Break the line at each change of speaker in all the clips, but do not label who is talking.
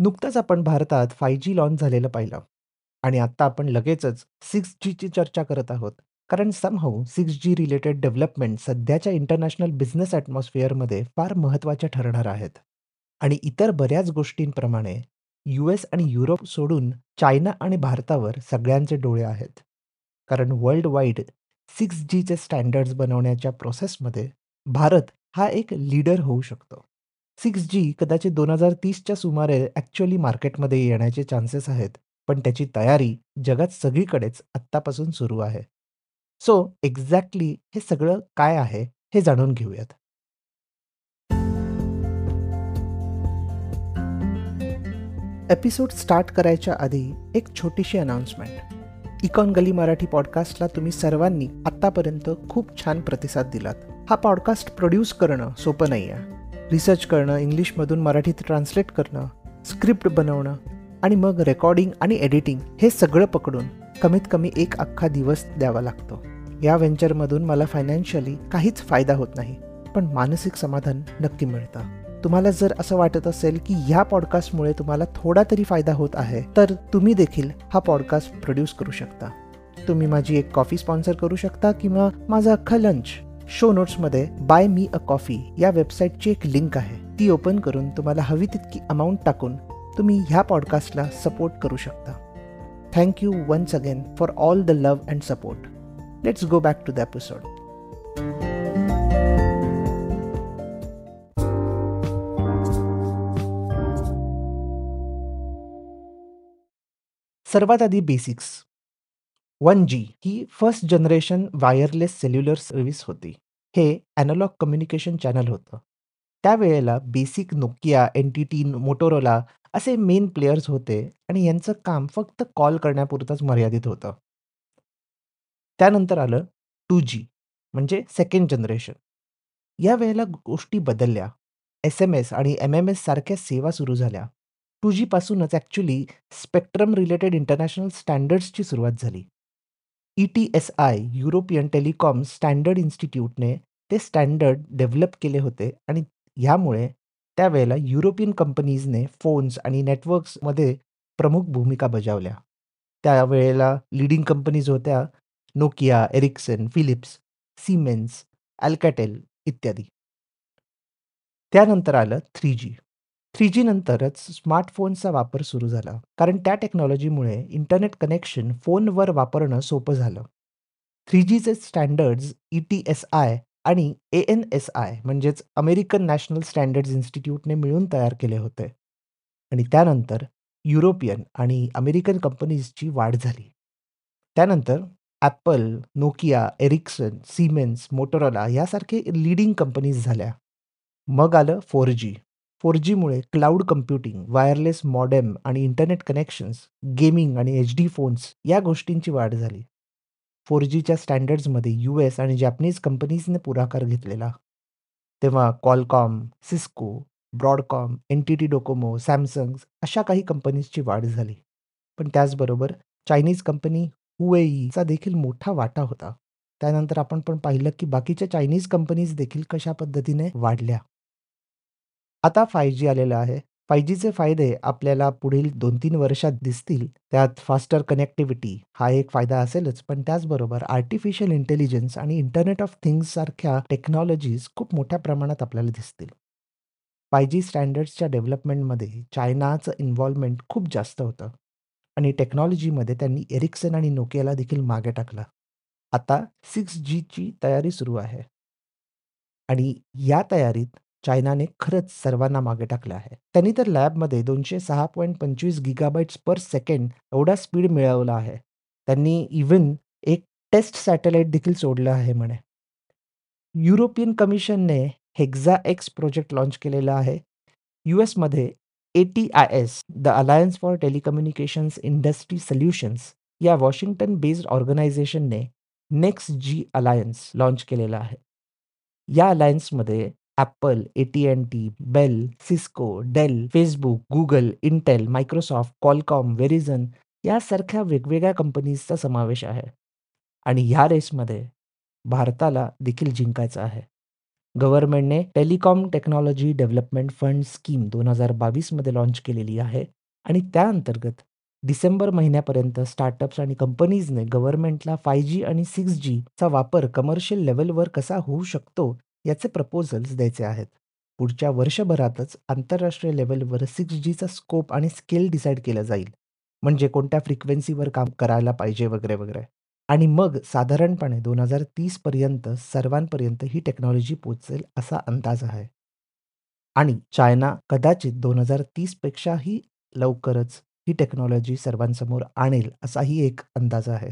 नुकतंच आपण भारतात फाय जी लॉन्च झालेलं पाहिलं आणि आत्ता आपण लगेचच सिक्स जीची चर्चा करत आहोत. कारण समहाऊ 6G रिलेटेड डेव्हलपमेंट सध्याच्या इंटरनॅशनल बिझनेस ॲटमॉस्फिअरमध्ये फार महत्त्वाच्या ठरणार आहेत. आणि इतर बऱ्याच गोष्टींप्रमाणे यू एस आणि युरोप सोडून चायना आणि भारतावर सगळ्यांचे डोळे आहेत. कारण वर्ल्ड वाईड सिक्स जीचे स्टँडर्ड्स बनवण्याच्या प्रोसेसमध्ये भारत हा एक लीडर होऊ शकतो. सिक्स जी कदाचित 2030च्या सुमारे ॲक्च्युअली मार्केटमध्ये येण्याचे चान्सेस आहेत. पण त्याची तयारी जगात सगळीकडेच आत्तापासून सुरू आहे. सो एक्झॅक्टली हे सगळं काय आहे हे जाणून घेऊयात. एपिसोड स्टार्ट करायच्या आधी एक छोटीशी अनाउन्समेंट. इकॉन गली मराठी पॉडकास्टला तुम्ही सर्वांनी आत्तापर्यंत खूप छान प्रतिसाद दिलात. हा पॉडकास्ट प्रोड्यूस करणं सोपं नाही आहे. रिसर्च करणं, इंग्लिशमधून मराठीत ट्रान्सलेट करणं, स्क्रिप्ट बनवणं आणि मग रेकॉर्डिंग आणि एडिटिंग हे सगळं पकडून कमीत कमी एक अख्खा दिवस द्यावा लागतो. या व्हेंचरमधून मला फायनान्शियली काहीच फायदा होत नाही, पण मानसिक समाधान नक्की मिळतं. तुम्हाला जर असं वाटत असेल की ह्या पॉडकास्टमुळे तुम्हाला थोडा तरी फायदा होत आहे तर तुम्ही देखील हा पॉडकास्ट प्रोड्यूस करू शकता तुम्ही माझी एक कॉफी स्पॉन्सर करू शकता किंवा माझा अख्खा लंच शो नोट्समध्ये बाय मी अ कॉफी या वेबसाईटची एक लिंक आहे. ती ओपन करून तुम्हाला हवी तितकी अमाऊंट टाकून तुम्ही ह्या पॉडकास्टला सपोर्ट करू शकता. Thank you once again for all the love and support let's go back to the episode सर्वात आधी बेसिक्स. वन जी ही first generation wireless cellular service होती. हे ॲनालॉग कम्युनिकेशन चॅनल होतं. त्यावेळेला बेसिक नोकिया, एनटीटी, मोटोरोला असे main players होते आणि यांचं काम फक्त कॉल करण्यापुरतंच मर्यादित होतं. त्यानंतर आलं टू जी म्हणजे सेकंड जनरेशन. या वेळेला गोष्टी बदलल्या. एस-एम-एस आणि एम-एम-एस सारख्या सेवा सुरू झाल्या. टू जी पासूनच स्पेक्ट्रम रिलेटेड इंटरनॅशनल स्टँडर्ड्सची सुरुवात झाली. E T S I European telecom standard इन्स्टिट्यूटने ते स्टँडर्ड डेव्हलप केले होते आणि ह्यामुळे त्यावेळेला युरोपियन कंपनीजने फोन्स आणि नेटवर्क्समध्ये प्रमुख भूमिका बजावल्या. त्यावेळेला लीडिंग कंपनीज होत्या Nokia, Ericsson, Philips, Siemens, Alcatel इत्यादी. त्यानंतर आलं थ्री जी. थ्री जी नंतरच स्मार्टफोनचा वापर सुरू झाला. कारण त्या टेक्नॉलॉजीमुळे इंटरनेट कनेक्शन फोनवर वापरणं सोपं झालं. थ्री जीचे स्टँडर्ड्स ई-टी-एस-आय आणि ए-एन-एस-आय म्हणजेच अमेरिकन नॅशनल स्टँडर्ड्स इन्स्टिट्यूटने मिळून तयार केले होते. आणि त्यानंतर युरोपियन आणि अमेरिकन कंपनीजची वाढ झाली. त्यानंतर Apple, Nokia, Ericsson, Siemens, Motorola यासारखे लीडिंग कंपनीज झाल्या. मग आलं फोर जी. फोर जीमुळे क्लाउड कम्प्युटिंग, वायरलेस मॉडेम आणि इंटरनेट कनेक्शन्स, गेमिंग आणि एच-डी फोन्स या गोष्टींची वाढ झाली. फोर जीच्या स्टँडर्ड्समध्ये यू एस आणि जॅपनीज कंपनीजने पुढाकार घेतलेला. तेव्हा Qualcomm, Cisco, Broadcom, N T T Docomo, Samsung अशा काही कंपनीजची वाढ झाली. पण त्याचबरोबर चायनीज कंपनी हुएईचा देखील मोठा वाटा होता. त्यानंतर आपण पण पाहिलं की बाकीच्या चायनीज कंपनीज देखील कशा पद्धतीने वाढल्या. आता 5G आलेलं आहे. फाय जीचे फायदे आपल्याला पुढील 2-3 वर्षात दिसतील. त्यात फास्टर कनेक्टिव्हिटी हा एक फायदा असेलच, पण त्याचबरोबर आर्टिफिशियल इंटेलिजन्स आणि इंटरनेट ऑफ थिंग्स सारख्या टेक्नॉलॉजीज खूप मोठ्या प्रमाणात आपल्याला दिसतील. फाय जी स्टँडर्ड्सच्या डेव्हलपमेंटमध्ये चायनाचं इन्व्हॉल्वमेंट खूप जास्त होतं आणि टेक्नॉलॉजीमध्ये त्यांनी एरिक्सन आणि नोकियाला देखील मागे टाकलं. आता सिक्स जीची तयारी सुरू आहे. आणि या तयारीत चायनाने खरंच सर्वांना मागे टाकलं आहे. त्यांनी तर लॅबमध्ये दोनशे सहा पॉईंट पंचवीस गिगाबाईट्स पर सेकंड एवढा स्पीड मिळवला आहे. त्यांनी इव्हन एक टेस्ट सॅटेलाइट देखील सोडलं आहे म्हणे. युरोपियन कमिशनने हेक्झा एक्स प्रोजेक्ट लॉन्च केलेला आहे. यू एसमध्ये A T I S the alliance for telecommunications industry solutions या वॉशिंग्टन बेस्ड ऑर्गनायझेशनने नेक्स्ट जी अलायन्स लॉन्च केलेला आहे. या अलायन्समध्ये Apple, A T and T, Bell, Cisco, Dell, Facebook, Google, Intel, Microsoft, Qualcomm, Verizon यासारख्या वेगवेगळ्या कंपनीजचा समावेश आहे. आणि ह्या रेसमध्ये भारताला देखील जिंकायचं आहे. गव्हर्नमेंटने telecom technology development fund scheme दोन हजार बावीसमध्ये लॉन्च केलेली आहे आणि त्या अंतर्गत डिसेंबर महिन्यापर्यंत स्टार्टअप्स आणि कंपनीजने गव्हर्नमेंटला फाय जी आणि सिक्स जीचा वापर कमर्शियल लेवलवर कसा होऊ शकतो याचे प्रपोजल्स द्यायचे आहेत. पुढच्या वर्षभरातच आंतरराष्ट्रीय लेवलवर सिक्स जीचा स्कोप आणि स्केल डिसाईड केलं जाईल. म्हणजे कोणत्या फ्रिक्वेन्सीवर काम करायला पाहिजे वगैरे वगैरे. आणि मग साधारणपणे दोन हजार तीसपर्यंत सर्वांपर्यंत ही टेक्नॉलॉजी पोचेल असा अंदाज आहे. आणि चायना कदाचित दोन हजार तीसपेक्षाही लवकरच ही टेक्नॉलॉजी सर्वांसमोर आणेल असाही एक अंदाज आहे.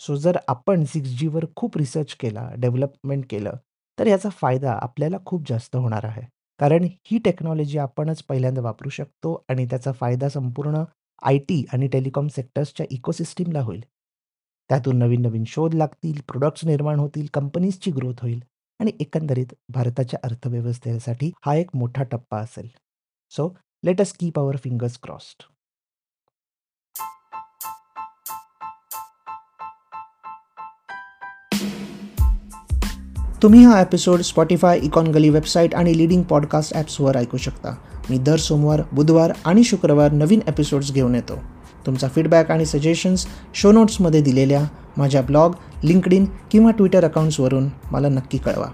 सो जर आपण सिक्स जीवर खूप रिसर्च केला डेव्हलपमेंट केलं तर याचा फायदा आपल्याला खूप जास्त होणार आहे. कारण ही टेक्नॉलॉजी आपणच पहिल्यांदा वापरू शकतो आणि त्याचा फायदा संपूर्ण आय टी आणि टेलिकॉम सेक्टर्सच्या इकोसिस्टीमला होईल. त्यातून नवीन नवीन शोध लागतील प्रोडक्ट्स निर्माण होतील कंपनीजची ग्रोथ होईल आणि एकंदरीत भारताच्या अर्थव्यवस्थेसाठी हा एक मोठा टप्पा असेल. So let us keep our fingers crossed तुम्ही हा episode Spotify econ Gali website आणि लिडिंग पॉडकास्ट ॲप्सवर ऐकू शकता. मी दर सोमवार बुधवार आणि शुक्रवार नवीन एपिसोड्स घेऊन येतो. तुमचा फीडबॅक आणि सजेशन्स शो नोट्समध्ये दिलेल्या माझ्या ब्लॉग लिंकडिन किंवा ट्विटर अकाउंट्सवरून मला नक्की कळवा.